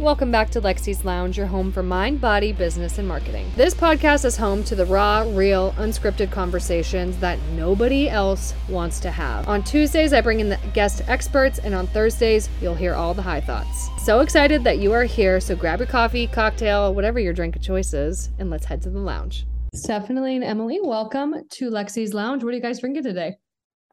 Welcome back to Lexi's Lounge, your home for mind, body, business, and marketing. This podcast is home to the raw, real, unscripted conversations that nobody else wants to have. On Tuesdays, I bring in the guest experts, and on Thursdays, you'll hear all the high thoughts. So excited that you are here, so grab your coffee, cocktail, whatever your drink of choice is, and let's head to the lounge. Stephanie and Emily, welcome to Lexi's Lounge. What are you guys drinking today?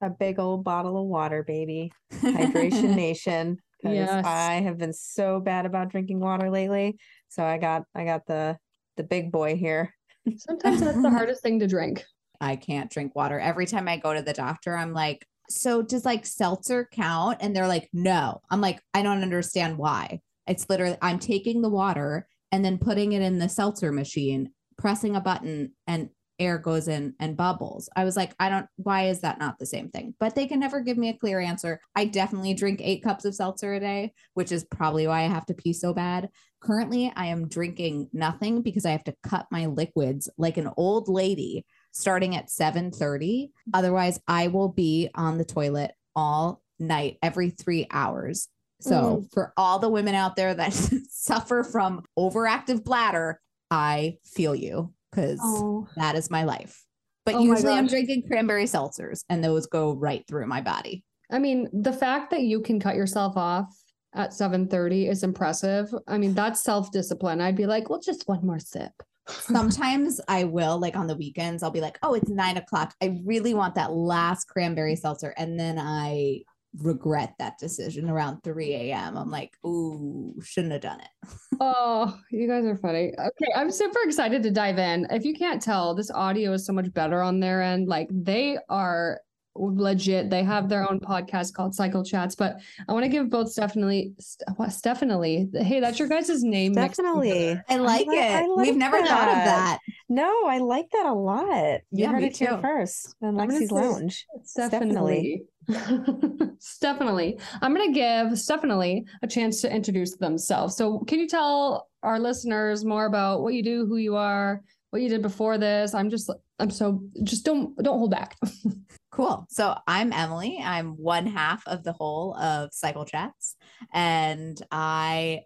A big old bottle of water, baby. Hydration Nation because Yes. I have been so bad about drinking water lately. So I got I got the the big boy here. Sometimes that's the hardest thing to drink. I can't drink water. Every time I go to the doctor, I'm like, so does like seltzer count? And they're like, no. I'm like, I don't understand why. It's literally, I'm taking the water and then putting it in the seltzer machine, pressing a button, and air goes in and bubbles. I was like, I don't, why is that not the same thing? But they can never give me a clear answer. I definitely drink eight cups of seltzer a day, which is probably why I have to pee so bad. Currently, I am drinking nothing because I have to cut my liquids like an old lady starting at 7:30. Otherwise, I will be on the toilet all night every 3 hours. So, mm. for all the women out there that suffer from overactive bladder, I feel you cuz Oh, that is my life. But Oh usually I'm drinking cranberry seltzers and those go right through my body. I mean, the fact that you can cut yourself off at 7:30 is impressive. I mean, that's self-discipline. I'd be like, well, just one more sip. Sometimes I will, like on the weekends, I'll be like, oh, it's nine o'clock. I really want that last cranberry seltzer. And then I regret that decision around 3 a.m. I'm like, ooh, shouldn't have done it. Oh, you guys are funny. Okay, I'm super excited to dive in. If you can't tell, this audio is so much better on their end. Like they are legit. They have their own podcast called Cycle Chats. But I want to give both Stephanie, St- Stephanie? Hey, that's your guys' name. Definitely. I like li- it. I We've like never thought of that. that. No, I like that a lot. You Yeah, heard me it here too. first on Lexi's Lounge. Stephanie. Stephanie. I'm going to give Stephanie a chance to introduce themselves. So, can you tell our listeners more about what you do, who you are, what you did before this? I'm just, I'm so, just don't, don't hold back. Cool. So I'm Emily. I'm one half of the whole of Cycle Chats. And I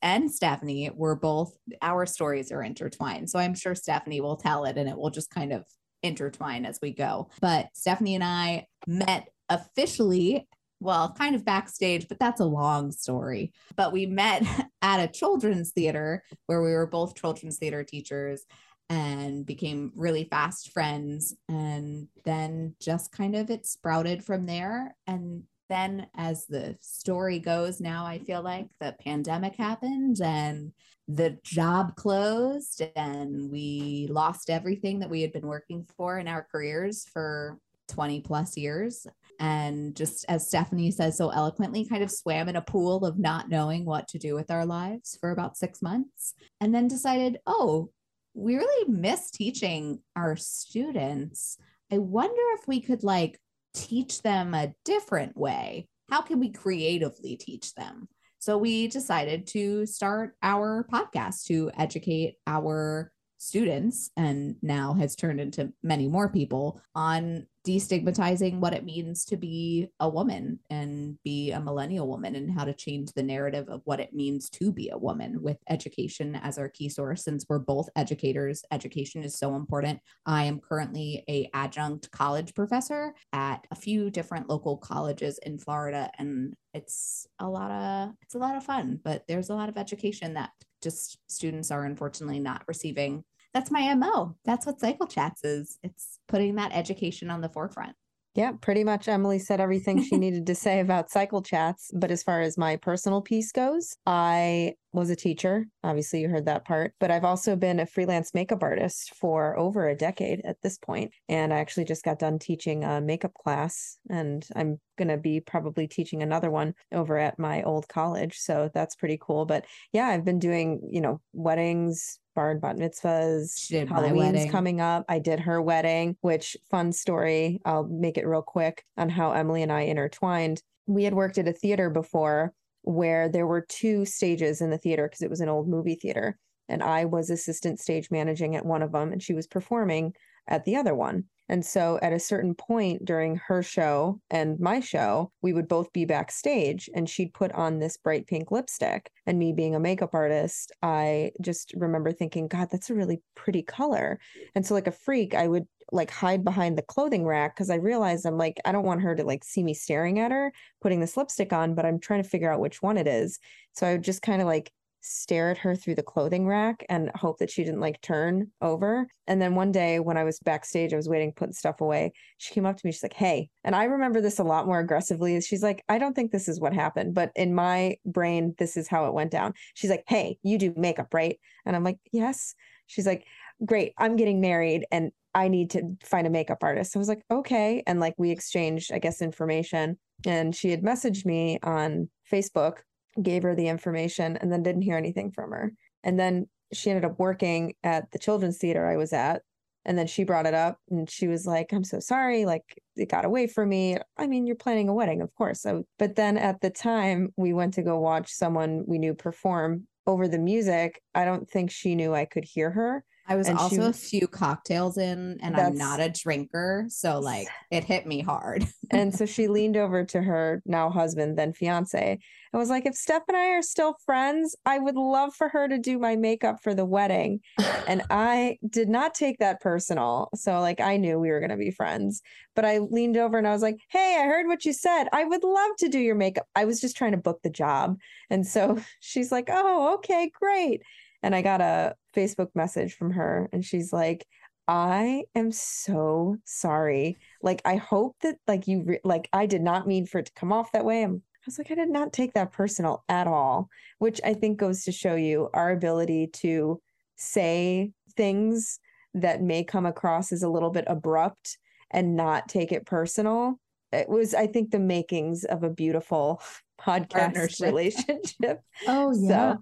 and Stephanie were both, our stories are intertwined. So I'm sure Stephanie will tell it and it will just kind of intertwine as we go. But Stephanie and I met officially. Well, kind of backstage, but that's a long story. But we met at a children's theater where we were both children's theater teachers and became really fast friends. And then just kind of it sprouted from there. And then, as the story goes, now I feel like the pandemic happened and the job closed, and we lost everything that we had been working for in our careers for 20 plus years. And just as Stephanie says so eloquently, kind of swam in a pool of not knowing what to do with our lives for about six months. And then decided, oh, we really miss teaching our students. I wonder if we could like teach them a different way. How can we creatively teach them? So we decided to start our podcast to educate our students and now has turned into many more people on destigmatizing what it means to be a woman and be a millennial woman and how to change the narrative of what it means to be a woman with education as our key source since we're both educators. Education is so important. I am currently a adjunct college professor at a few different local colleges in florida and it's a lot of it's a lot of fun but there's a lot of education that just students are unfortunately not receiving that's my mo that's what cycle chats is it's putting that education on the forefront Yeah, pretty much Emily said everything she needed to say about cycle chats. But as far as my personal piece goes, I was a teacher. Obviously, you heard that part. But I've also been a freelance makeup artist for over a decade at this point. And I actually just got done teaching a makeup class, and I'm going to be probably teaching another one over at my old college. So that's pretty cool. But yeah, I've been doing, you know, weddings, and bat mitzvahs. Halloween's coming up. I did her wedding, which fun story. I'll make it real quick on how Emily and I intertwined. We had worked at a theater before where there were two stages in the theater because it was an old movie theater. And I was assistant stage managing at one of them, and she was performing at the other one. And so at a certain point during her show and my show, we would both be backstage and she'd put on this bright pink lipstick. And me being a makeup artist, I just remember thinking, God, that's a really pretty color. And so, like a freak, I would like hide behind the clothing rack because I realized I'm like, I don't want her to like see me staring at her putting this lipstick on, but I'm trying to figure out which one it is. So I would just kind of like stare at her through the clothing rack and hope that she didn't like turn over. And then one day when I was backstage, I was waiting, putting stuff away. She came up to me. She's like, Hey, and I remember this a lot more aggressively. She's like, I don't think this is what happened, but in my brain, this is how it went down. She's like, Hey, you do makeup, right? And I'm like, Yes. She's like, Great. I'm getting married and I need to find a makeup artist. I was like, Okay. And like we exchanged, I guess, information. And she had messaged me on Facebook gave her the information and then didn't hear anything from her. And then she ended up working at the children's theater I was at. And then she brought it up and she was like, I'm so sorry. Like it got away from me. I mean, you're planning a wedding, of course. So, but then at the time we went to go watch someone we knew perform over the music. I don't think she knew I could hear her. I was And she also a few cocktails in and I'm not a drinker. So like it hit me hard. And so she leaned over to her now husband, then fiance, and was like, If Steph and I are still friends, I would love for her to do my makeup for the wedding. And I did not take that personal. So, like, I knew we were going to be friends, but I leaned over and I was like, Hey, I heard what you said. I would love to do your makeup. I was just trying to book the job. And so she's like, Oh, okay, great. And I got a Facebook message from her, and she's like, I am so sorry. Like, I hope that, like, you, re- like, I did not mean for it to come off that way. I'm, I was like, I did not take that personal at all, which I think goes to show you our ability to say things that may come across as a little bit abrupt and not take it personal. It was, I think, the makings of a beautiful podcast relationship. Oh So, yeah.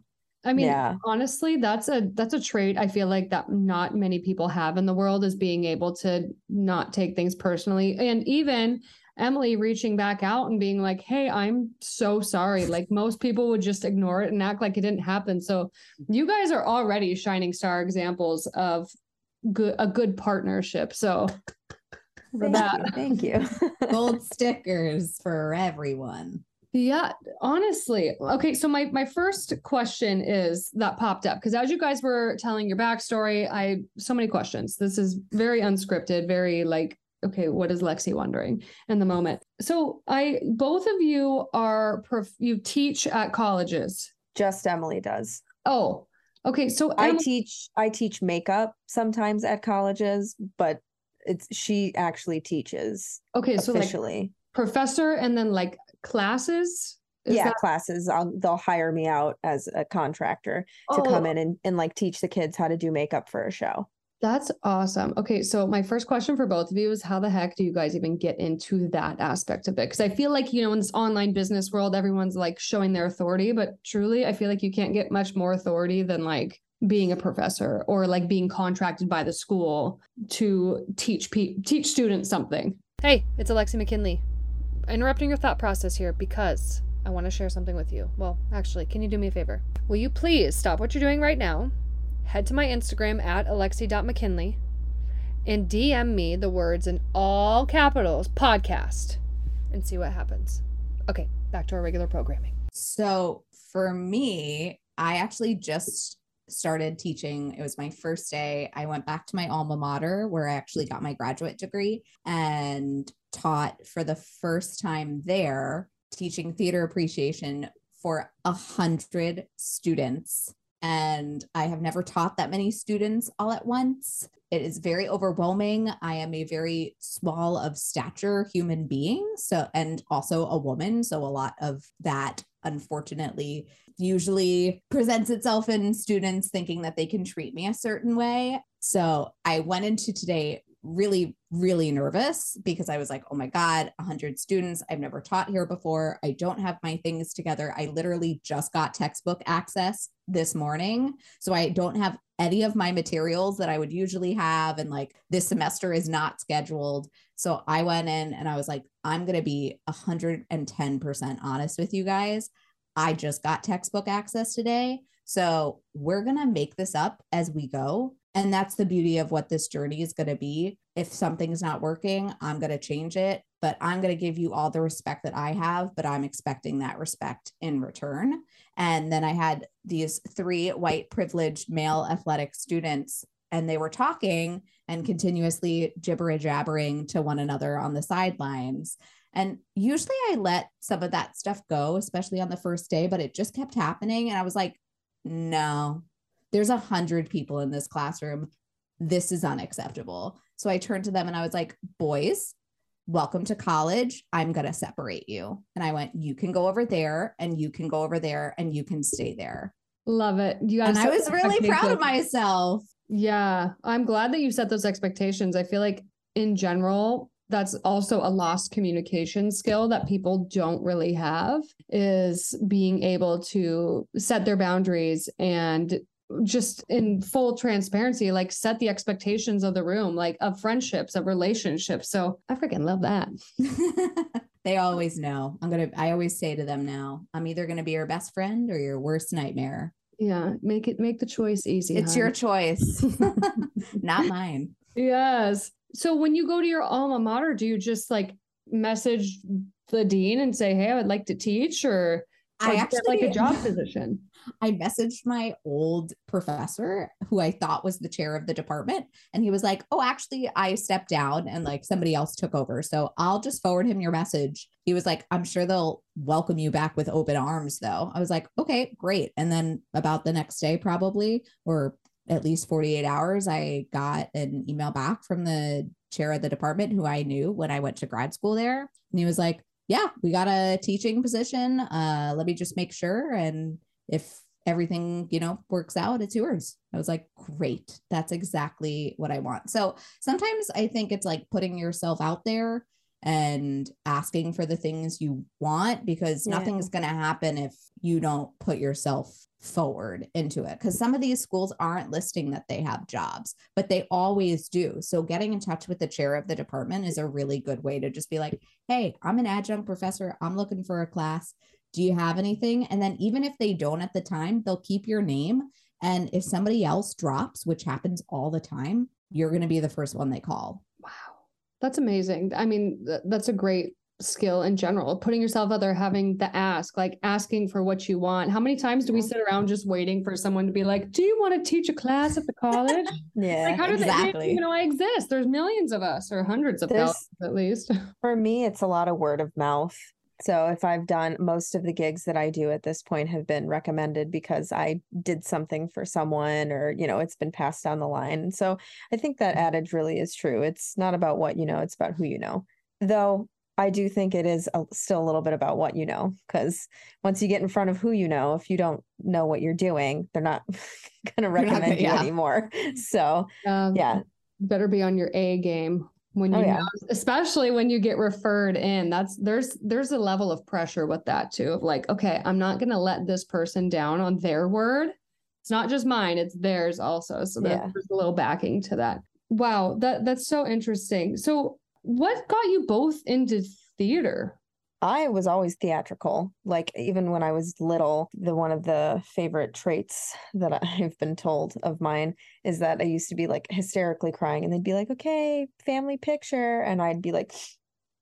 I mean, yeah. honestly, that's a that's a trait I feel like that not many people have in the world is being able to not take things personally. And even Emily reaching back out and being like, "Hey, I'm so sorry." Like most people would just ignore it and act like it didn't happen. So you guys are already shining star examples of good a good partnership. So for Thank that. you. Thank you. Gold stickers for everyone. Yeah, honestly. Okay, so my my first question is that popped up because as you guys were telling your backstory, I so many questions. This is very unscripted, very like, okay, what is Lexi wondering in the moment? So I both of you are prof- you teach at colleges. Just Emily does. Oh, okay. So I teach I teach makeup sometimes at colleges, but it's she actually teaches okay, so like officially. professor and then like classes. Is yeah, that- classes. I'll, they'll hire me out as a contractor to come Oh, in and, and like teach the kids how to do makeup for a show. That's awesome. Okay, so my first question for both of you is how the heck do you guys even get into that aspect of it? Because I feel like, you know, in this online business world, everyone's like showing their authority, but truly, I feel like you can't get much more authority than like being a professor or like being contracted by the school to teach pe- teach students something. Hey, it's Alexi McKinley. Interrupting your thought process here because I want to share something with you. Well, actually, can you do me a favor? Will you please stop what you're doing right now? head to my Instagram at alexi.mckinley and DM me the words in all capitals podcast and see what happens. Okay, back to our regular programming. So for me, I actually just started teaching. It was my first day. I went back to my alma mater where I actually got my graduate degree and taught for the first time there, teaching theater appreciation for a hundred students. And I have never taught that many students all at once. It is very overwhelming. I am a very small of stature human being. So, and also a woman. So, a lot of that, unfortunately, usually presents itself in students thinking that they can treat me a certain way. So, I went into today really, really nervous because I was like, oh my God, 100 students. I've never taught here before. I don't have my things together. I literally just got textbook access this morning. So I don't have any of my materials that I would usually have. And like this semester is not scheduled. So I went in and I was like, I'm going to be 110% honest with you guys. I just got textbook access today. So we're going to make this up as we go. And that's the beauty of what this journey is going to be. If something's not working, I'm going to change it, but I'm going to give you all the respect that I have, but I'm expecting that respect in return. And then I had these three white privileged male athletic students, and they were talking and continuously gibber jabbering to one another on the sidelines. And usually I let some of that stuff go, especially on the first day, but it just kept happening. And I was like, no, there's a hundred people in this classroom. This is unacceptable. So I turned to them and I was like, boys, welcome to college. I'm going to separate you. And I went, you can go over there and you can go over there and you can stay there. Love it. You guys, and I was really proud of myself. Yeah. I'm glad that you set those expectations. I feel like in general, that's also a lost communication skill that people don't really have is being able to set their boundaries and just in full transparency, like set the expectations of the room, like of friendships, of relationships. So I freaking love that. they always know. I'm going to, I always say to them now, I'm either going to be your best friend or your worst nightmare. Yeah. Make it, make the choice easy. It's your choice, not mine. Yes. So when you go to your alma mater, do you just like message the dean and say, Hey, I would like to teach or I actually like a job position. I messaged my old professor who I thought was the chair of the department. And he was like, Oh, actually, I stepped down and like somebody else took over. So I'll just forward him your message. He was like, I'm sure they'll welcome you back with open arms, though. I was like, Okay, great. And then about the next day, probably, or at least 48 hours, I got an email back from the chair of the department who I knew when I went to grad school there. And he was like, yeah, we got a teaching position. Uh, let me just make sure. And if everything, you know, works out, it's yours. I was like, great. That's exactly what I want. So sometimes I think it's like putting yourself out there and asking for the things you want because yeah. nothing's going to happen if you don't put yourself forward into it because some of these schools aren't listing that they have jobs but they always do so getting in touch with the chair of the department is a really good way to just be like hey i'm an adjunct professor i'm looking for a class do you have anything and then even if they don't at the time they'll keep your name and if somebody else drops which happens all the time you're going to be the first one they call wow that's amazing. I mean, th- that's a great skill in general. Putting yourself out there, having the ask, like asking for what you want. How many times do we sit around just waiting for someone to be like, "Do you want to teach a class at the college?" yeah, like, how do exactly. they, you know, I exist. There's millions of us, or hundreds of thousands at least. For me, it's a lot of word of mouth. So if I've done most of the gigs that I do at this point have been recommended because I did something for someone or, you know, it's been passed down the line. And so I think that adage really is true. It's not about what you know, it's about who you know. Though I do think it is a, still a little bit about what you know, because once you get in front of who you know, if you don't know what you're doing, they're not going to recommend yeah. you anymore. So, um, yeah. Better be on your A game when oh, you oh, yeah. especially when you get referred in that's there's there's a level of pressure with that too of like okay i'm not going to let this person down on their word. It's not just mine it's theirs also. So yeah. there's a little backing to that. Wow that that's so interesting. So what got you both into theater I was always theatrical. Like even when I was little, the one of the favorite traits that I've been told of mine is that I used to be like hysterically crying and they'd be like, "Okay, family picture." And I'd be like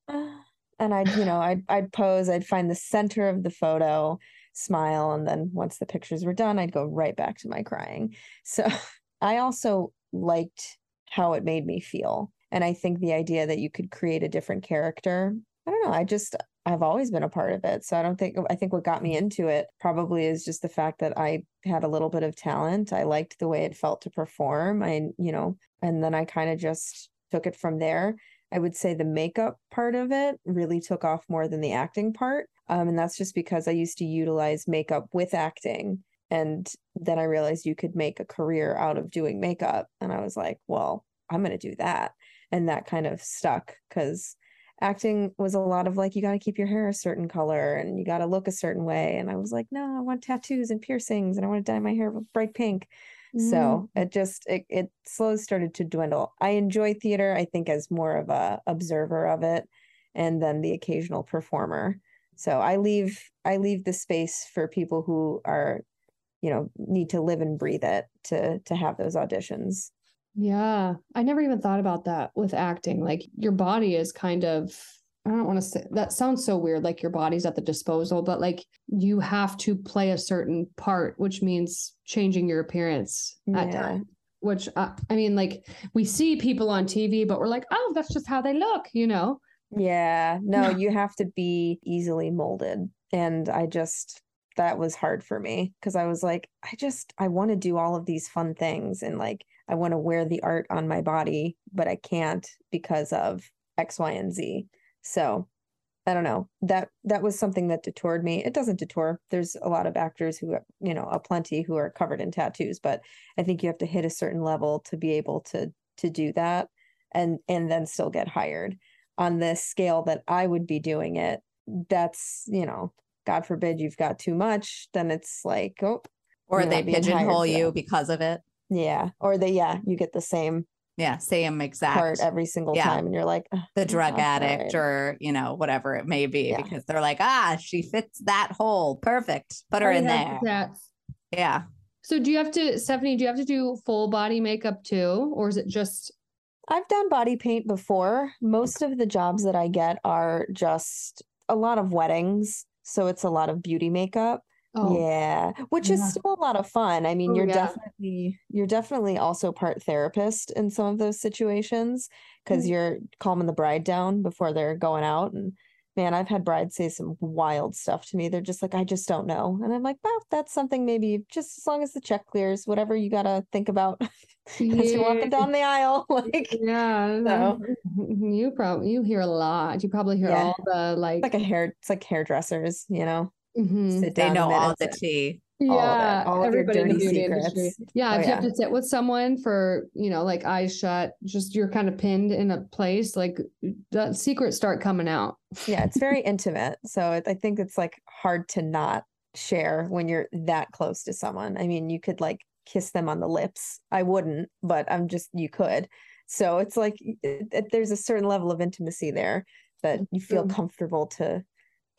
ah. and I'd, you know, I'd I'd pose, I'd find the center of the photo, smile, and then once the pictures were done, I'd go right back to my crying. So I also liked how it made me feel. And I think the idea that you could create a different character I don't know. I just I've always been a part of it. So I don't think I think what got me into it probably is just the fact that I had a little bit of talent. I liked the way it felt to perform. I, you know, and then I kind of just took it from there. I would say the makeup part of it really took off more than the acting part. Um, and that's just because I used to utilize makeup with acting. And then I realized you could make a career out of doing makeup. And I was like, well, I'm going to do that. And that kind of stuck because acting was a lot of like you got to keep your hair a certain color and you got to look a certain way and i was like no i want tattoos and piercings and i want to dye my hair bright pink mm. so it just it, it slowly started to dwindle i enjoy theater i think as more of a observer of it and then the occasional performer so i leave i leave the space for people who are you know, need to live and breathe it to to have those auditions. Yeah. I never even thought about that with acting. Like your body is kind of I don't want to say that sounds so weird, like your body's at the disposal, but like you have to play a certain part, which means changing your appearance at Yeah. times. Which uh, I mean, like we see people on TV, but we're like, oh, that's just how they look, you know? Yeah, no, you have to be easily molded. And I just, that was hard for me because I was like, I just, I want to do all of these fun things and like, I want to wear the art on my body, but I can't because of X, Y, and Z. So I don't know. That that was something that detoured me. It doesn't detour. There's a lot of actors who, you know, a plenty who are covered in tattoos, but I think you have to hit a certain level to be able to to do that and and then still get hired on this scale that I would be doing it, that's, you know, God forbid you've got too much, then it's like, oh, Or they not being hired pigeonhole you because of it. Yeah. Or they, yeah, you get the same Yeah, same exact part every single Yeah. time. And you're like, "Ugh, the drug addict right." or you know whatever it may be Yeah. because they're like ah she fits that hole perfect put her Already in there the tats. yeah So do you have to, Stephanie, do you have to do full body makeup too? Or is it just I've done body paint before. Most of the jobs that I get are just a lot of weddings. So it's a lot of beauty makeup. Oh Yeah, which is Yeah. still a lot of fun. I mean, Oh, you're yeah. definitely you're definitely also part therapist in some of those situations because Mm. you're calming the bride down before they're going out. And man, I've had brides say some wild stuff to me. They're just like, I just don't know. And I'm like, well, that's something maybe just as long as the check clears, whatever you gotta think about as you're walking down the aisle. Like Yeah, So- you probably you hear a lot. You probably hear Yeah. all the like, like a hair, it's like hairdressers, you know. Mhm. Sit they know all the and- tea all of it, yeah, all of your everybody in the dirty beauty industry. secrets. Yeah, Oh, if you have to sit with someone for you know like eyes shut, just you're kind of pinned in a place, like the secrets start coming out. yeah it's very intimate so it, i think it's like hard to not share when you're that close to someone i mean you could like kiss them on the lips i wouldn't but i'm just you could so it's like it, it- there's a certain level of intimacy there that you feel comfortable to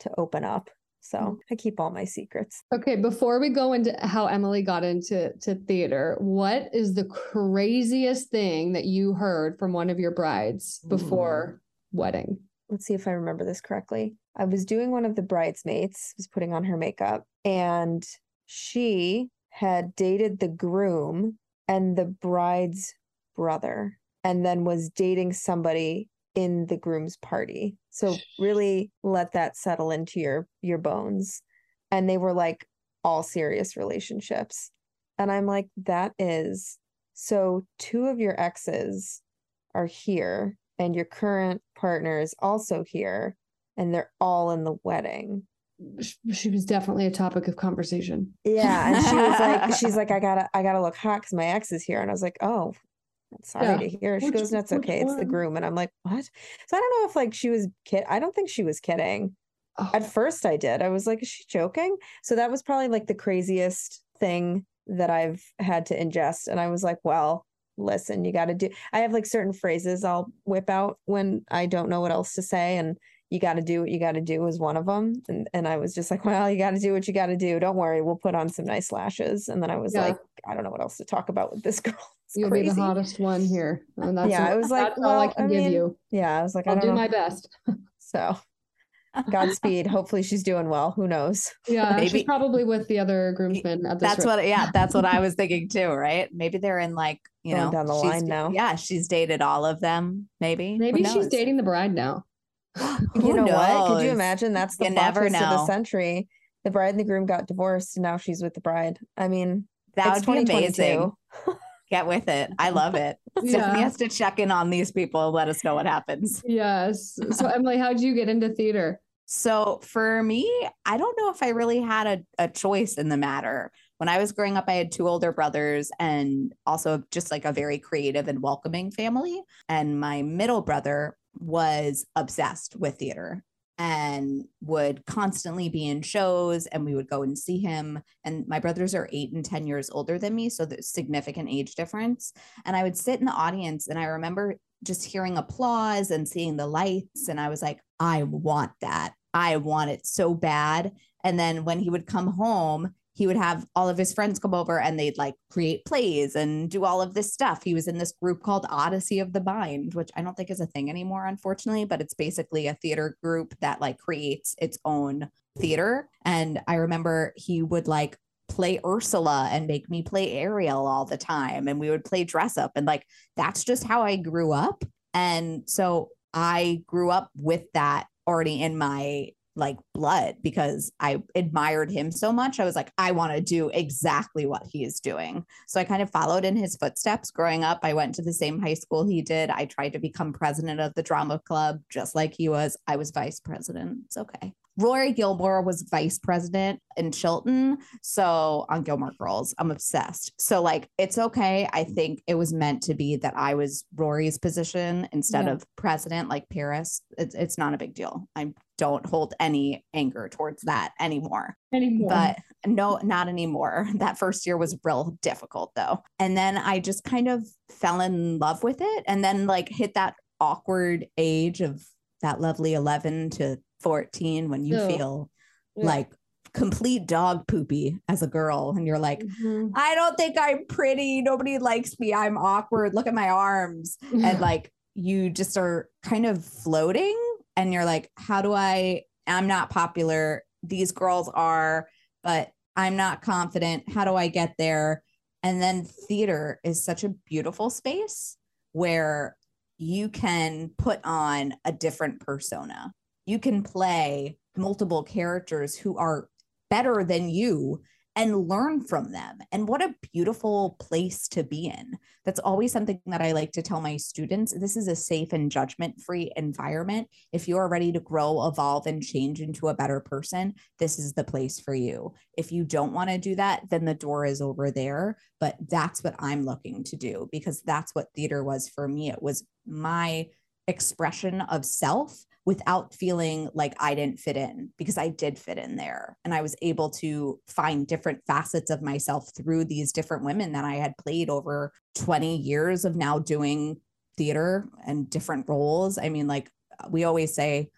to open up so i keep all my secrets Okay, before we go into how Emily got into to theater, what is the craziest thing that you heard from one of your brides before wedding? let's see if I remember this correctly. I was doing one of the bridesmaids, was putting on her makeup, and she had dated the groom and the bride's brother, and then was dating somebody in the groom's party. So really let that settle into your your bones. And they were like all serious relationships. And I'm like, that is so two of your exes are here and your current partner is also here and they're all in the wedding. She was definitely a topic of conversation. Yeah. And she was like, she's like, I gotta, I gotta look hot because my ex is here. And I was like, oh, sorry Yeah. to hear. She Which- goes, that's okay. It's the groom. And I'm like, what? So I don't know if like she was kid. I don't think she was kidding. Oh, At first I did. I was like, is she joking? So that was probably like the craziest thing that I've had to ingest. And I was like, well, listen, you got to do. I have like certain phrases I'll whip out when I don't know what else to say. And you got to do what you got to do is one of them. And, and I was just like, well, you got to do what you got to do. Don't worry. We'll put on some nice lashes. And then I was Yeah. like, I don't know what else to talk about with this girl. It's You'll be the hottest one here. And that's Yeah, all- I was like, that's all I can I give you. Yeah. I was like, I I'll don't do know. my best. So Godspeed. Hopefully she's doing well. Who knows? Yeah, she's probably with the other groomsmen at this that's rate. what yeah that's what i was thinking too right maybe they're in like you Going know down the she's line now. yeah she's dated all of them maybe Maybe she's dating the bride now. You Who know what? Could you imagine? That's the You never twist of the century. The bride and the groom got divorced, and now she's with the bride. I mean, that it's would be amazing get with it i love it stephanie Yeah. has to check in on these people let us know what happens Yes. So Emily, how'd you get into theater? So for me, I don't know if I really had a, a choice in the matter. When I was growing up, I had two older brothers and also just like a very creative and welcoming family. And my middle brother was obsessed with theater and would constantly be in shows and we would go and see him. And my brothers are 8 and 10 years older than me so there's significant age difference. And I would sit in the audience and I remember just hearing applause and seeing the lights and I was like I want that. I want it so bad. And then when he would come home he would have all of his friends come over and they'd like create plays and do all of this stuff. He was in this group called Odyssey of the Mind, which I don't think is a thing anymore, unfortunately, but it's basically a theater group that like creates its own theater. And I remember he would like play Ursula and make me play Ariel all the time. And we would play dress up. And like, that's just how I grew up. And so I grew up with that already in my like blood because I admired him so much. I was like, I want to do exactly what he is doing. So I kind of followed in his footsteps growing up. I went to the same high school he did. I tried to become president of the drama club just like he was. I was vice president. It's okay. Rory Gilmore was vice president in Chilton. So on Gilmore Girls, I'm obsessed. So, like, it's okay. I think it was meant to be that I was Rory's position instead yeah. of president, like Paris. It's, it's not a big deal. I don't hold any anger towards that anymore. Anymore. But no, not anymore. That first year was real difficult though. And then I just kind of fell in love with it and then, like, hit that awkward age of that lovely 11 to 14 when you feel yeah. like complete dog poopy as a girl and you're like mm-hmm. i don't think i'm pretty nobody likes me i'm awkward look at my arms and like you just are kind of floating and you're like how do i i'm not popular. These girls are but i'm not confident. How do i get there? And then theater is such a beautiful space where you can put on a different persona. You can play multiple characters who are better than you and learn from them. And what a beautiful place to be in. That's always something that I like to tell my students. This is a safe and judgment free environment. If you are ready to grow, evolve, and change into a better person, this is the place for you. If you don't want to do that, then the door is over there. But that's what I'm looking to do because that's what theater was for me. It was my expression of self without feeling like I didn't fit in because I did fit in there. And I was able to find different facets of myself through these different women that I had played over 20 years of now doing theater and different roles. I mean, like we always say,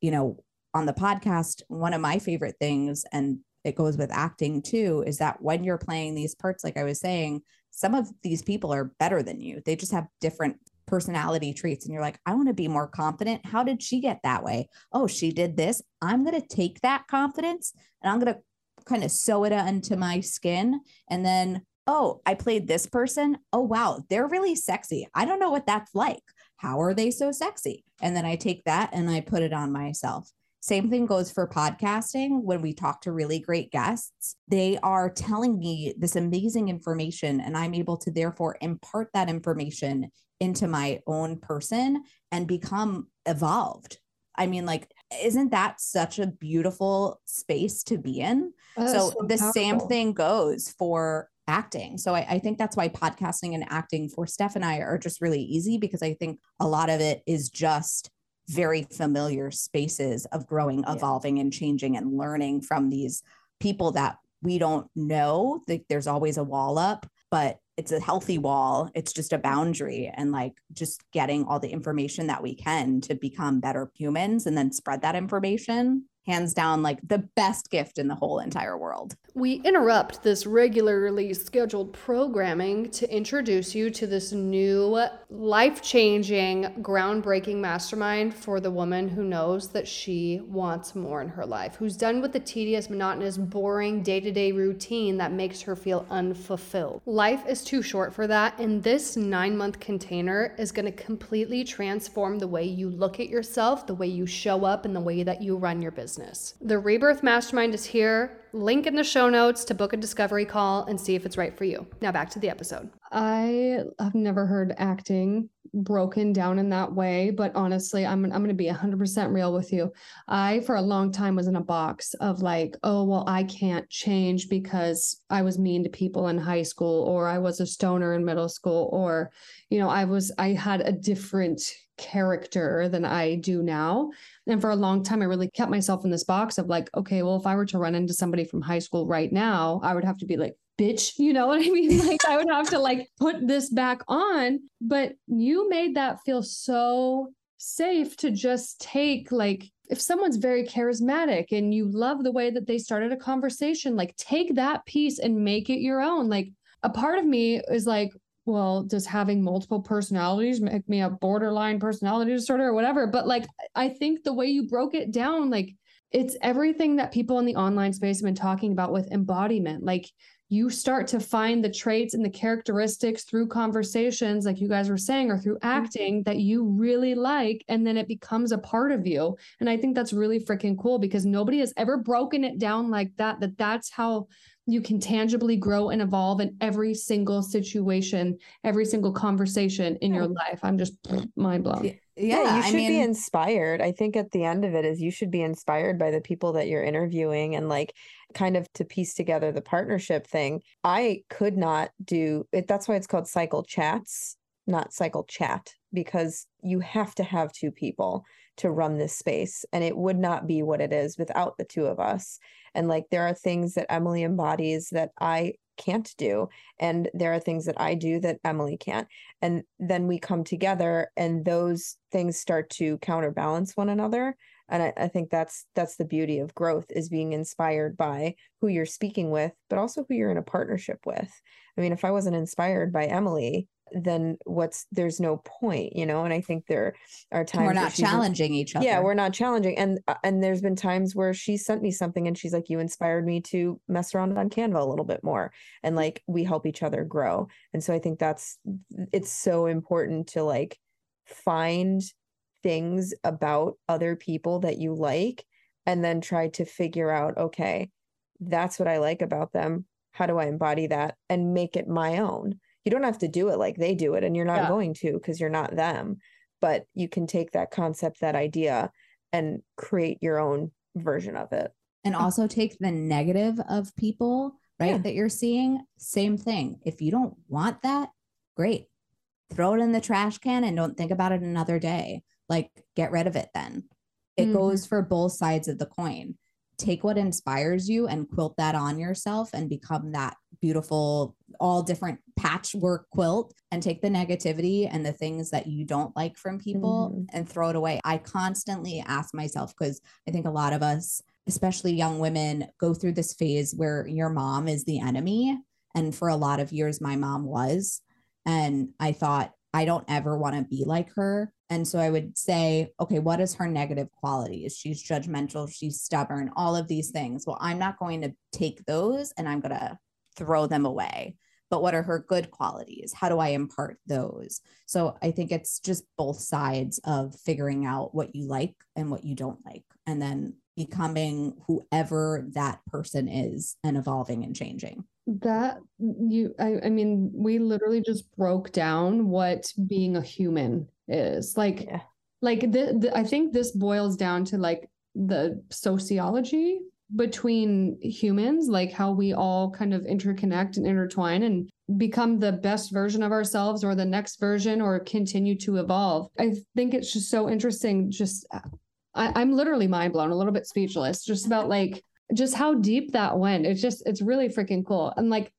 you know, on the podcast, one of my favorite things, and it goes with acting too, is that when you're playing these parts, like I was saying, some of these people are better than you. They just have different personality traits and you're like, I want to be more confident. How did she get that way? Oh, she did this. I'm going to take that confidence and I'm going to kind of sew it into my skin. And then, oh, I played this person. Oh, wow, they're really sexy. I don't know what that's like. How are they so sexy? And then I take that and I put it on myself. Same thing goes for podcasting. When we talk to really great guests, they are telling me this amazing information, and I'm able to therefore impart that information into my own person and become evolved. I mean, like, isn't that such a beautiful space to be in? so, so the powerful. same thing goes for acting. So I, I, think that's why podcasting and acting for Steph and I are just really easy because I think a lot of it is just very familiar spaces of growing, evolving, and changing and learning from these people that we don't know. Like there's always a wall up, but it's a healthy wall. It's just a boundary and like just getting all the information that we can to become better humans and then spread that information hands down like the best gift in the whole entire world. We interrupt this regularly scheduled programming to introduce you to this new life changing, groundbreaking mastermind for the woman who knows that she wants more in her life, who's done with the tedious, monotonous, boring day to day routine that makes her feel unfulfilled. Life is too short for that, and this nine month container is going to completely transform the way you look at yourself, the way you show up, and the way that you run your business business. The Rebirth Mastermind is here. Link in the show notes to book a discovery call and see if it's right for you. Now back to the episode. I have never heard acting broken down in that way, but honestly, I'm I'm going to be 100% real with you. I for a long time was in a box of like, oh, well, I can't change because I was mean to people in high school or I was a stoner in middle school or you know, I was I had a different character than I do now. And for a long time, I really kept myself in this box of like, okay, well, if I were to run into somebody from high school right now, I would have to be like, bitch, you know what I mean? Like, I would have to like put this back on. But you made that feel so safe to just take like if someone's very charismatic and you love the way that they started a conversation, like take that piece and make it your own. Like a part of me is like, well, does having multiple personalities make me a borderline personality disorder or whatever? But like, I think the way you broke it down, like, it's everything that people in the online space have been talking about with embodiment. Like, you start to find the traits and the characteristics through conversations, like you guys were saying, or through mm-hmm. acting that you really like. And then it becomes a part of you. And I think that's really freaking cool because nobody has ever broken it down like that, that that's how you can tangibly grow and evolve in every single situation, every single conversation in your life. I'm just mind blown. Yeah, yeah you should I mean, be inspired. I think at the end of it is you should be inspired by the people that you're interviewing and like kind of to piece together the partnership thing. I could not do it. That's why it's called cycle chats, not cycle chat, because you have to have two people to run this space. And it would not be what it is without the two of us. And like there are things that Emily embodies that I can't do. And there are things that I do that Emily can't. And then we come together and those things start to counterbalance one another. And I, I think that's that's the beauty of growth is being inspired by who you're speaking with, but also who you're in a partnership with. I mean, if I wasn't inspired by Emily, then what's there's no point you know and i think there are times we're not challenging each other. yeah we're not challenging and uh, and there's been times where she sent me something and she's like you inspired me to mess around on canva a little bit more and like we help each other grow and so i think that's it's so important to like find things about other people that you like and then try to figure out okay that's what i like about them. How do i embody that and make it my own you don't have to do it like they do it and you're not yeah. going to because you're not them but you can take that concept that idea and create your own version of it. And also take the negative of people right yeah. that you're seeing same thing. If you don't want that great. Throw it in the trash can and don't think about it another day. Like get rid of it then. It mm-hmm. goes for both sides of the coin take what inspires you and quilt that on yourself and become that beautiful all different patchwork quilt and take the negativity and the things that you don't like from people mm-hmm. and throw it away. I constantly ask myself because i think a lot of us especially young women go through this phase where your mom is the enemy. And for a lot of years my mom was. And i thought i don't ever want to be like her and so I would say, okay, what is her negative qualities? She's judgmental, she's stubborn, all of these things. Well, I'm not going to take those and I'm going to throw them away. But what are her good qualities? How do I impart those? So I think it's just both sides of figuring out what you like and what you don't like, and then becoming whoever that person is and evolving and changing. That mm, you, I, I mean, we literally just broke down what being a human is like yeah. like the, the, i think this boils down to like the sociology between humans like how we all kind of interconnect and intertwine and become the best version of ourselves or the next version or continue to evolve i think it's just so interesting just I, i'm literally mind blown a little bit speechless just about like just how deep that went it's just it's really freaking cool and like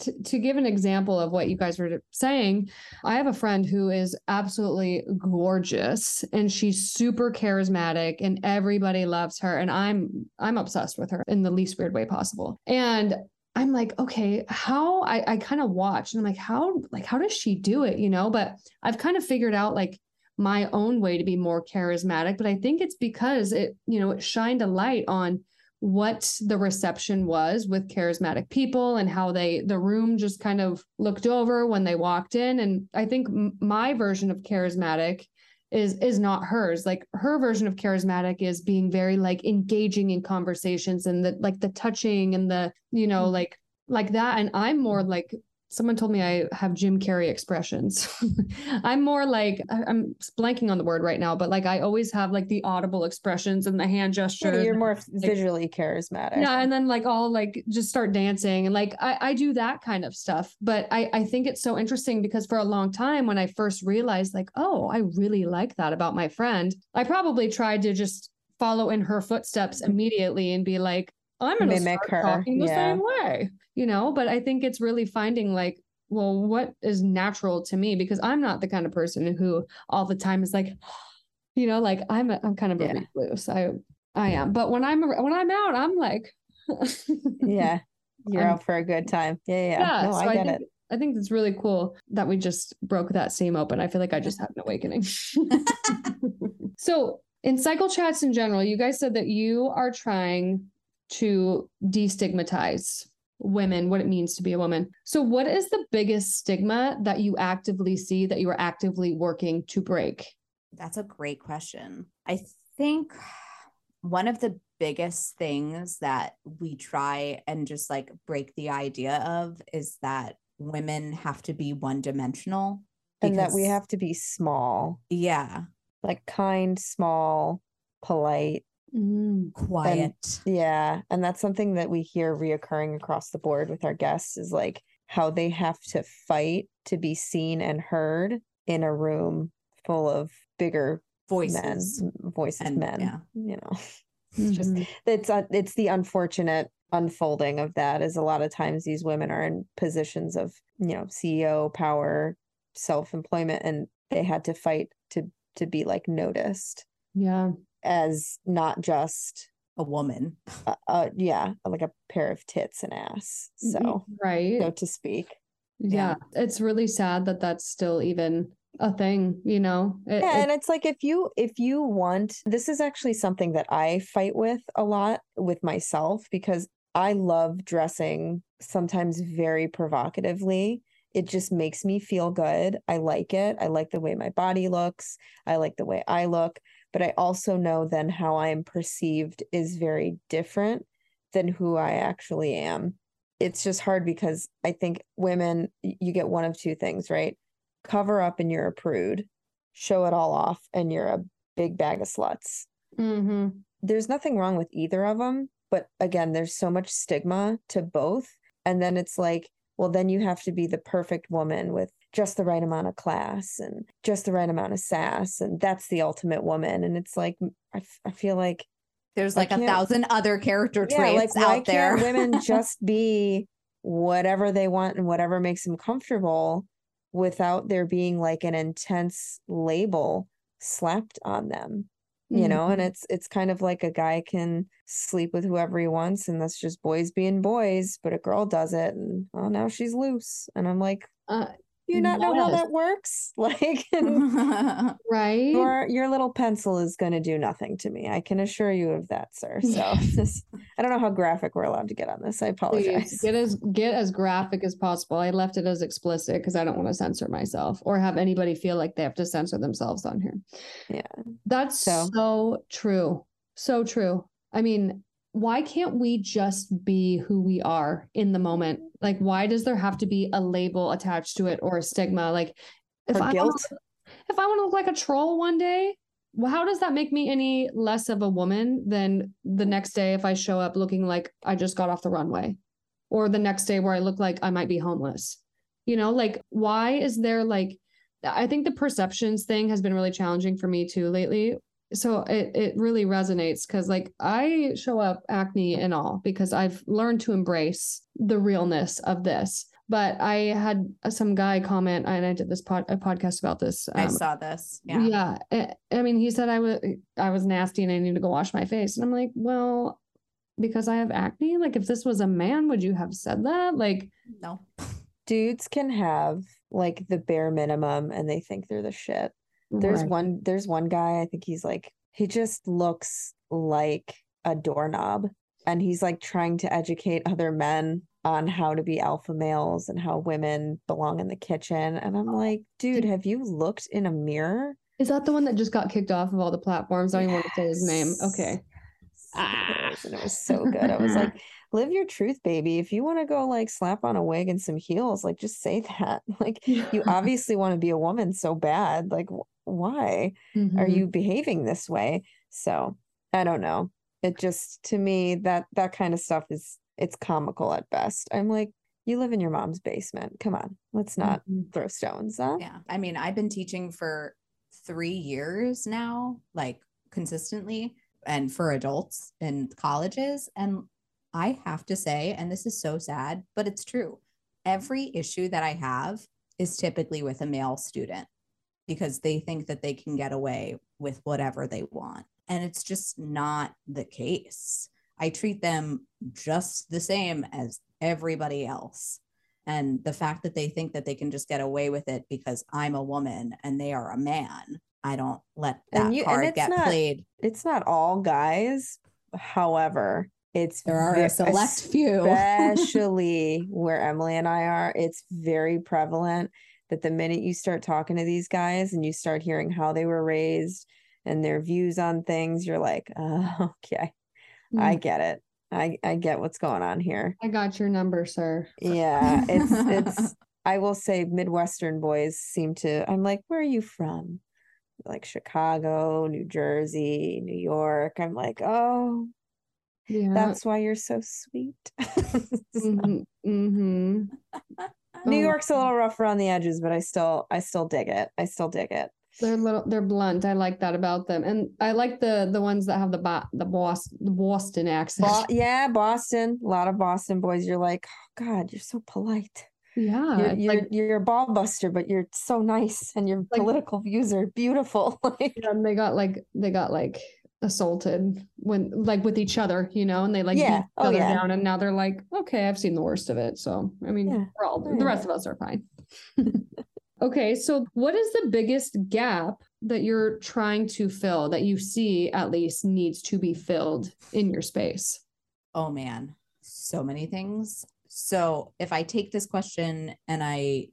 to, to give an example of what you guys were saying, I have a friend who is absolutely gorgeous and she's super charismatic and everybody loves her and I'm I'm obsessed with her in the least weird way possible. And I'm like, okay, how I, I kind of watch and I'm like, how like how does she do it? You know, but I've kind of figured out like my own way to be more charismatic. But I think it's because it, you know, it shined a light on what the reception was with charismatic people and how they the room just kind of looked over when they walked in. And i think m- my version of charismatic is is not hers. Like her version of charismatic is being very like engaging in conversations and the like the touching and the you know mm-hmm. like like that. And i'm more like someone told me I have Jim Carrey expressions. I'm more like I'm blanking on the word right now, but like I always have like the audible expressions and the hand gestures. Yeah, you're more like, visually charismatic. Yeah, and then like I'll like just start dancing and like I, I do that kind of stuff. But I I think it's so interesting because for a long time when I first realized like oh I really like that about my friend, I probably tried to just follow in her footsteps immediately and be like I'm gonna mimic her talking the yeah. same way, you know. But I think it's really finding like, well, what is natural to me because I'm not the kind of person who all the time is like, You know, like I'm a, I'm kind of a Yeah. recluse. I I am. But when I'm when I'm out, I'm like Yeah. You're I'm- out for a good time. Yeah. Yeah. yeah. no, so I get think it. I think it's really cool that we just broke that seam open. I feel like I just had an awakening. so, in cycle chats in general, you guys said that you are trying to destigmatize women, what it means to be a woman. So, what is the biggest stigma that you actively see that you are actively working to break? That's a great question. I think one of the biggest things that we try and just like break the idea of is that women have to be one dimensional. And that we have to be small, yeah, like kind, small, polite. Quiet. Yeah. And that's something that we hear reoccurring across the board with our guests is like how they have to fight to be seen and heard in a room full of bigger voices. men, voices, and- men. yeah. You know, it's just Mhm. it's uh, it's the unfortunate unfolding of that is a lot of times these women are in positions of you know CEO power, self-employment and they had to fight to to be like noticed yeah. As not just a woman. uh, uh yeah like a pair of tits and ass. So right. so to speak. Yeah. It's really sad that that's still even a thing, you know? It- yeah it- and it's like if you if you want this is actually something that i fight with a lot with myself because i love dressing sometimes very provocatively. It just makes me feel good. I like it. I like the way my body looks. I like the way i look but i also know then how i am perceived is very different than who i actually am it's just hard because i think women you get one of two things right cover up and you're a prude show it all off and you're a big bag of sluts. Mhm. There's nothing wrong with either of them, but again, there's so much stigma to both. And then it's like, well, then you have to be the perfect woman with just the right amount of class and just the right amount of sass. And that's the ultimate woman. And it's like, I, f- I feel like, There's like a thousand other character yeah, traits like, out there. women just be whatever they want and whatever makes them comfortable without there being like an intense label slapped on them? you know and Mhm. it's it's kind of like a guy can sleep with whoever he wants and that's just boys being boys but a girl does it and oh now she's loose and i'm like Uh, you not know how that works like right. your your little pencil is going to do nothing to me i can assure you of that sir so this, i don't know how graphic we're allowed to get on this i apologize Please get as get as graphic as possible. I left it as explicit because I don't want to censor myself or have anybody feel like they have to censor themselves on here. Yeah. That's So- so true. So true. I mean, why can't we just be who we are in the moment? Like, why does there have to be a label attached to it or a stigma? Like, if or I guilt wanna, if I want to look like a troll one day, well, how does that make me any less of a woman than the next day if I show up looking like I just got off the runway? Or the next day where I look like I might be homeless? You know, like why is there like I think the perceptions thing has been really challenging for me too lately. So it it really resonates because like I show up acne and all because I've learned to embrace the realness of this. But I had some guy comment and I did this pod, a podcast about this. I um, saw this. Yeah. yeah. I- I mean, he said I was I was nasty and I need to go wash my face. And I'm like, well, because I have acne. Like, if this was a man, would you have said that? Like, No. dudes can have like the bare minimum and they think they're the shit There's right. one there's one guy, I think he's like he just looks like a doorknob and he's like trying to educate other men on how to be alpha males and how women belong in the kitchen and I'm like, dude, have you looked in a mirror? Is that the one that just got kicked off of all the platforms? I don't even want to say his name. Okay. Ah. Was, and it was so good. I was like, live your truth, baby. If you want to go like slap on a wig and some heels, like just say that. Like you obviously want to be a woman so bad. Like wh- why? are Mhm. you behaving this way so i don't know it just to me that that kind of stuff is it's comical at best i'm like you live in your mom's basement come on let's not Mhm. throw stones huh Yeah. I mean, I've been teaching for three years now, like consistently, and for adults in colleges. And I have to say, and this is so sad, but it's true. Every issue that I have is typically with a male student because they think that they can get away with whatever they want. And it's just not the case. I treat them just the same as everybody else. And the fact that they think that they can just get away with it because I'm a woman and they are a man, I don't let that you- card it's get not- played. It's not all guys. However, it's There are a select few. especially where Emily and I are, it's very prevalent that the minute you start talking to these guys and you start hearing how they were raised and their views on things, you're like, oh, okay, I Mm, get it. I, I get what's going on here. I got your number, sir. Yeah, it's it's I will say Midwestern boys seem to I'm like, where are you from? Like Chicago, New Jersey, New York. I'm like, oh, Yeah. that's why you're so sweet. hmm hmm New um, York's a little rough around the edges, but I still I still dig it. I still dig it. They're little. They're blunt. I like that about them, and I like the the ones that have the bo- the boss the Boston accent. Bo- yeah, Boston. A lot of Boston boys. You're like, oh God, you're so polite. yeah, You're you're, like you're a ball buster, but you're so nice, and your Like- political views are beautiful. yeah, and they got like they got like assaulted when like with each other, you know, and they like Yeah. beat each Oh, other yeah. down, and now they're like, okay, I've seen the worst of it. So I mean, Yeah. we're all Oh, the yeah. rest of us are fine. okay, so what is the biggest gap that you're trying to fill that you see at least needs to be filled in your space? Oh man, so many things. So if I take this question and I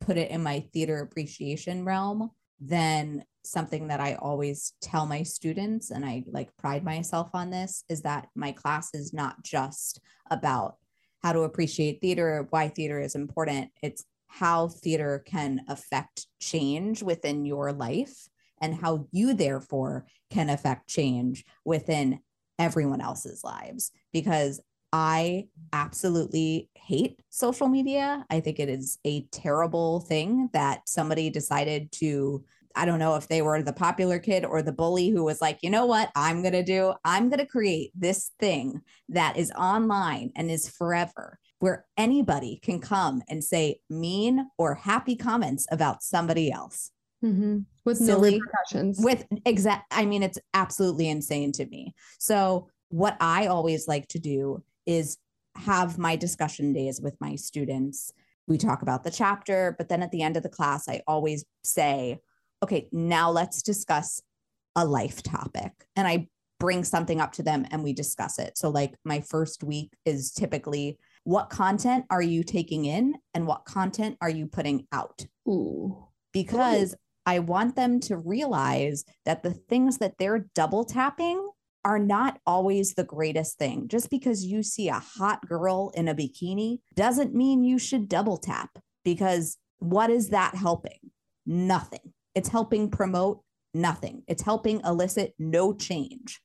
put it in my theater appreciation realm, then something that I always tell my students, and I like pride myself on this, is that my class is not just about how to appreciate theater, why theater is important. It's how theater can affect change within your life and how you, therefore, can affect change within everyone else's lives. Because I absolutely hate social media. I think it is a terrible thing that somebody decided to. I don't know if they were the popular kid or the bully who was like, you know what, I'm going to do? I'm going to create this thing that is online and is forever, where anybody can come and say mean or happy comments about somebody else Mm-hmm. With Silly. no repercussions. with exact i mean it's absolutely insane to me so what i always like to do is have my discussion days with my students we talk about the chapter but then at the end of the class i always say okay now let's discuss a life topic and i bring something up to them and we discuss it so like my first week is typically what content are you taking in and what content are you putting out Ooh. because I want them to realize that the things that they're double tapping are not always the greatest thing. Just because you see a hot girl in a bikini doesn't mean you should double tap because what is that helping? Nothing. It's helping promote nothing. It's helping elicit no change.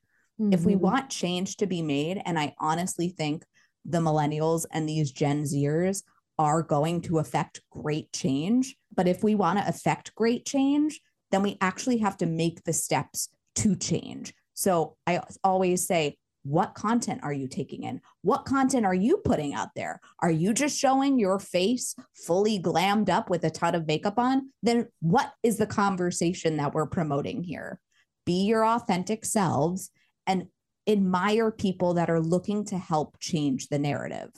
If we Mhm. want change to be made, and I honestly think the millennials and these Gen Zers are going to affect great change. But if we want to affect great change, then we actually have to make the steps to change. So I always say, what content are you taking in? What content are you putting out there? Are you just showing your face fully glammed up with a ton of makeup on? Then what is the conversation that we're promoting here? Be your authentic selves and admire people that are looking to help change the narrative.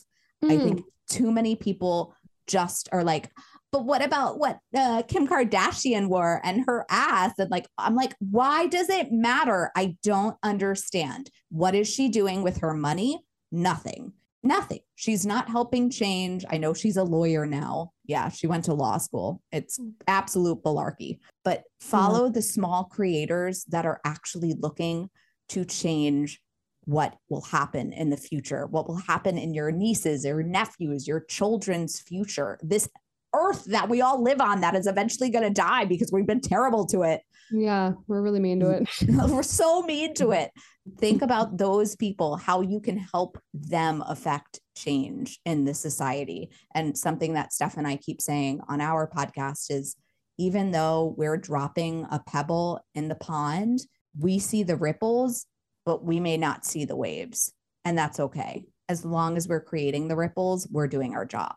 I Mm. think too many people just are like, but what about what uh, Kim Kardashian wore and her ass? And like, I'm like, why does it matter? I don't understand. What is she doing with her money? Nothing. Nothing. She's not helping change. I know she's a lawyer now. Yeah, she went to law school. It's absolute malarkey. But follow the small creators that are actually looking to change what will happen in the future, what will happen in your nieces your nephews, your children's future, this earth that we all live on that is eventually going to die because we've been terrible to it. Yeah, we're really mean to it. We're so mean to it. Think about those people, how you can help them affect change in the society. And something that Steph and I keep saying on our podcast is even though we're dropping a pebble in the pond, we see the ripples, but we may not see the waves. And that's okay. As long as we're creating the ripples, we're doing our job.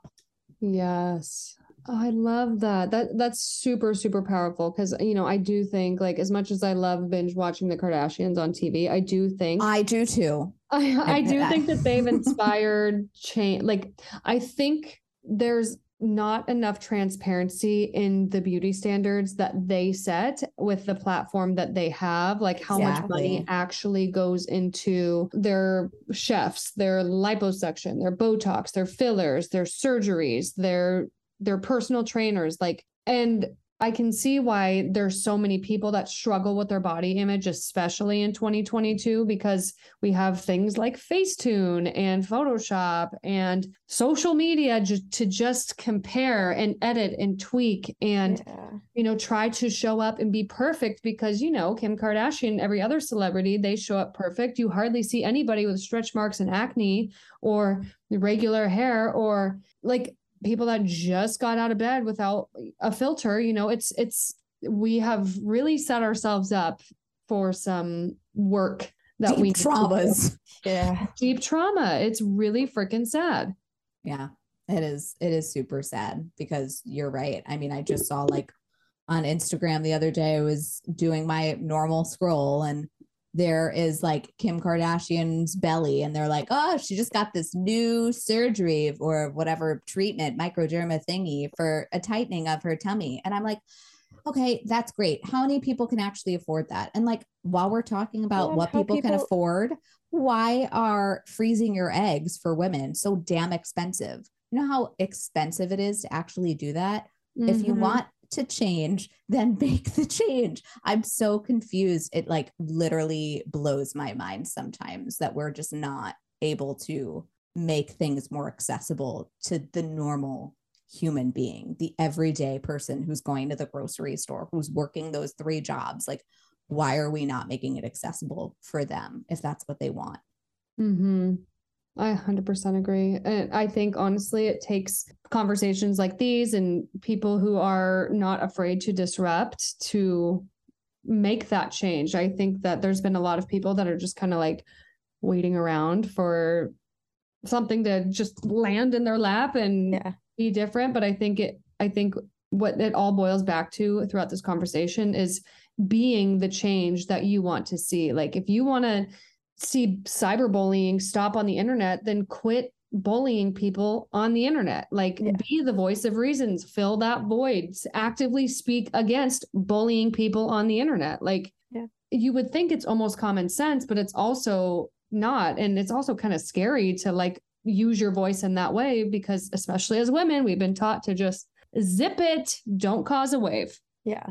Yes. Oh, I love that. That that's super super powerful because you know I do think like as much as I love binge watching the Kardashians on TV, I do think I do too. I I do think that they've inspired change. Like I think there's not enough transparency in the beauty standards that they set with the platform that they have like how much money actually goes into their chefs their liposuction their botox their fillers their surgeries their their personal trainers like and I can see why there's so many people that struggle with their body image, especially in 2022, because we have things like Facetune and Photoshop and social media ju- to just compare and edit and tweak and Yeah. you know try to show up and be perfect because you know Kim Kardashian every other celebrity they show up perfect you hardly see anybody with stretch marks and acne or regular hair or like people that just got out of bed without a filter you know it's it's we have really set ourselves up for some work that Deep we traumas. Yeah. deep trauma it's really freaking sad Yeah, it is. It is super sad because you're right. I mean, I just saw like on Instagram the other day, I was doing my normal scroll and there is like Kim Kardashian's belly, and they're like, oh, she just got this new surgery or whatever treatment, microderma thingy for a tightening of her tummy. And I'm like, okay, that's great. How many people can actually afford that? And like, while we're talking about Yeah, what how people, can afford, why are freezing your eggs for women so damn expensive? You know how expensive it is to actually do that? If you Mhm. want to change, then make the change. I'm so confused. It like literally blows my mind sometimes that we're just not able to make things more accessible to the normal human being, the everyday person who's going to the grocery store, who's working those three jobs. Like, why are we not making it accessible for them if that's what they want? Mm-hmm. I 100% agree. And I think honestly, it takes conversations like these and people who are not afraid to disrupt to make that change. I think that there's been a lot of people that are just kind of like waiting around for something to just land in their lap and Yeah. be different. But I think it, I think what it all boils back to throughout this conversation is being the change that you want to see. Like if you want to see cyberbullying stop on the internet, then quit bullying people on the internet. Like Yeah. be the voice of reasons, fill that void, actively speak against bullying people on the internet. Like Yeah. you would think it's almost common sense, but it's also not. And it's also kind of scary to like use your voice in that way because especially as women, we've been taught to just zip it, don't cause a wave. Yeah.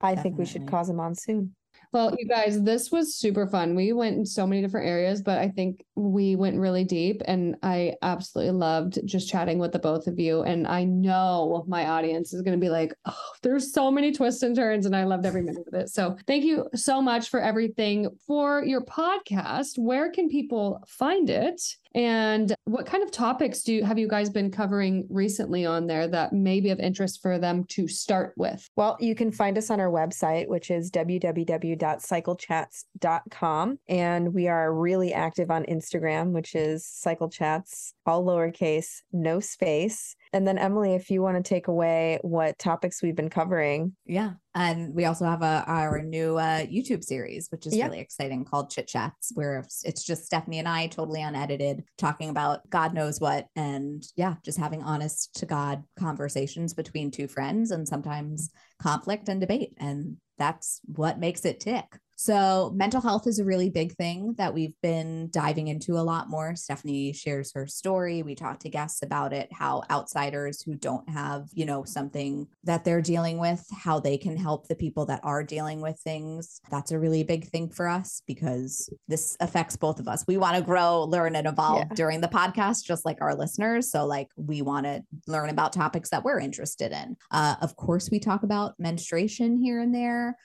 I think we should cause a monsoon. Well, you guys, this was super fun. We went in so many different areas, but I think we went really deep and I absolutely loved just chatting with the both of you. And I know my audience is going to be like, oh, there's so many twists and turns, and I loved every minute of it. So thank you so much for everything. For your podcast, where can people find it? And what kind of topics do you, have you guys been covering recently on there that may be of interest for them to start with? Well, you can find us on our website, which is www.cyclechats.com. And we are really active on Instagram, which is cyclechats, all lowercase, no space. And then, Emily, if you want to take away what topics we've been covering, Yeah. And we also have a, our new uh, YouTube series, which is Yeah. really exciting called Chit Chats, where it's just Stephanie and I, totally unedited, talking about God knows what. And yeah, just having honest to God conversations between two friends and sometimes conflict and debate. And that's what makes it tick. So, mental health is a really big thing that we've been diving into a lot more. Stephanie shares her story. We talk to guests about it, how outsiders who don't have, you know, something that they're dealing with, how they can help the people that are dealing with things. That's a really big thing for us because this affects both of us. We want to grow, learn, and evolve Yeah. during the podcast, just like our listeners. So, like, we want to learn about topics that we're interested in. Uh, of course, we talk about menstruation here and there.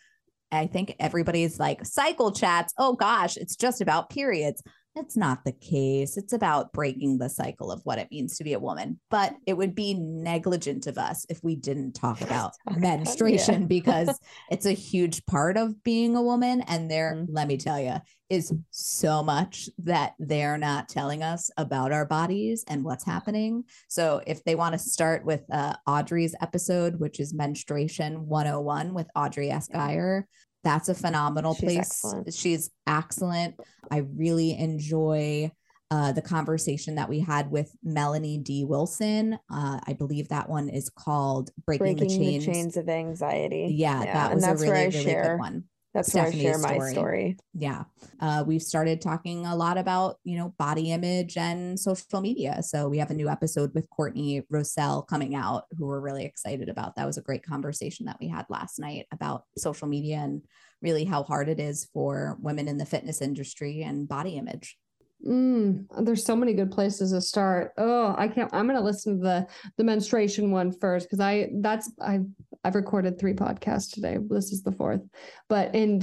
I think everybody's like cycle chats. Oh gosh, it's just about periods. It's not the case. It's about breaking the cycle of what it means to be a woman. But it would be negligent of us if we didn't talk about menstruation yeah. because it's a huge part of being a woman. And there, mm-hmm. let me tell you, is so much that they're not telling us about our bodies and what's happening. So if they want to start with uh, Audrey's episode, which is Menstruation 101 with Audrey Esquire, that's a phenomenal She's place. Excellent. She's excellent. I really enjoy uh, the conversation that we had with Melanie D. Wilson. Uh, I believe that one is called Breaking, Breaking the, chains. the Chains of Anxiety. Yeah, yeah. that was a really, really share, good one. That's Stephanie's where I share my story. Yeah. Uh, we've started talking a lot about, you know, body image and social media. So we have a new episode with Courtney Rosell coming out, who we're really excited about. That was a great conversation that we had last night about social media and really how hard it is for women in the fitness industry and body image. Mm, there's so many good places to start. Oh, I can't. I'm gonna listen to the the menstruation one first because I that's I I've recorded three podcasts today. This is the fourth, but in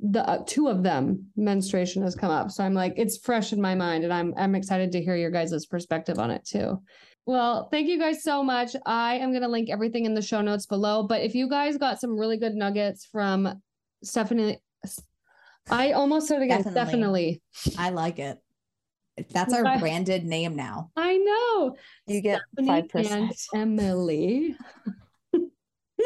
the uh, two of them, menstruation has come up, so I'm like it's fresh in my mind, and I'm I'm excited to hear your guys' perspective on it too. Well, thank you guys so much. I am going to link everything in the show notes below. But if you guys got some really good nuggets from Stephanie, I almost said it again. Definitely. Definitely. I like it. That's our branded name now. I know. You get five percent. Emily.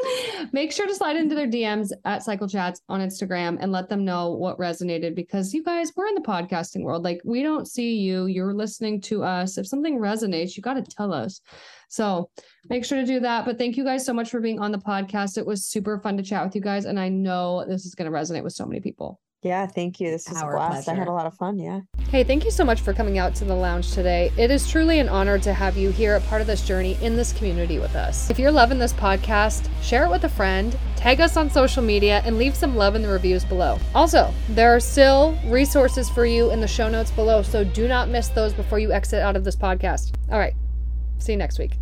Make sure to slide into their DMs at Cycle Chats on Instagram and let them know what resonated because you guys, we're in the podcasting world. Like, we don't see you, you're listening to us. If something resonates, you got to tell us. So make sure to do that. But thank you guys so much for being on the podcast. It was super fun to chat with you guys. And I know this is going to resonate with so many people. Yeah, thank you. This was a blast. Pleasure. I had a lot of fun. Yeah. Hey, thank you so much for coming out to the lounge today. It is truly an honor to have you here, a part of this journey in this community with us. If you're loving this podcast, share it with a friend, tag us on social media, and leave some love in the reviews below. Also, there are still resources for you in the show notes below, so do not miss those before you exit out of this podcast. All right. See you next week.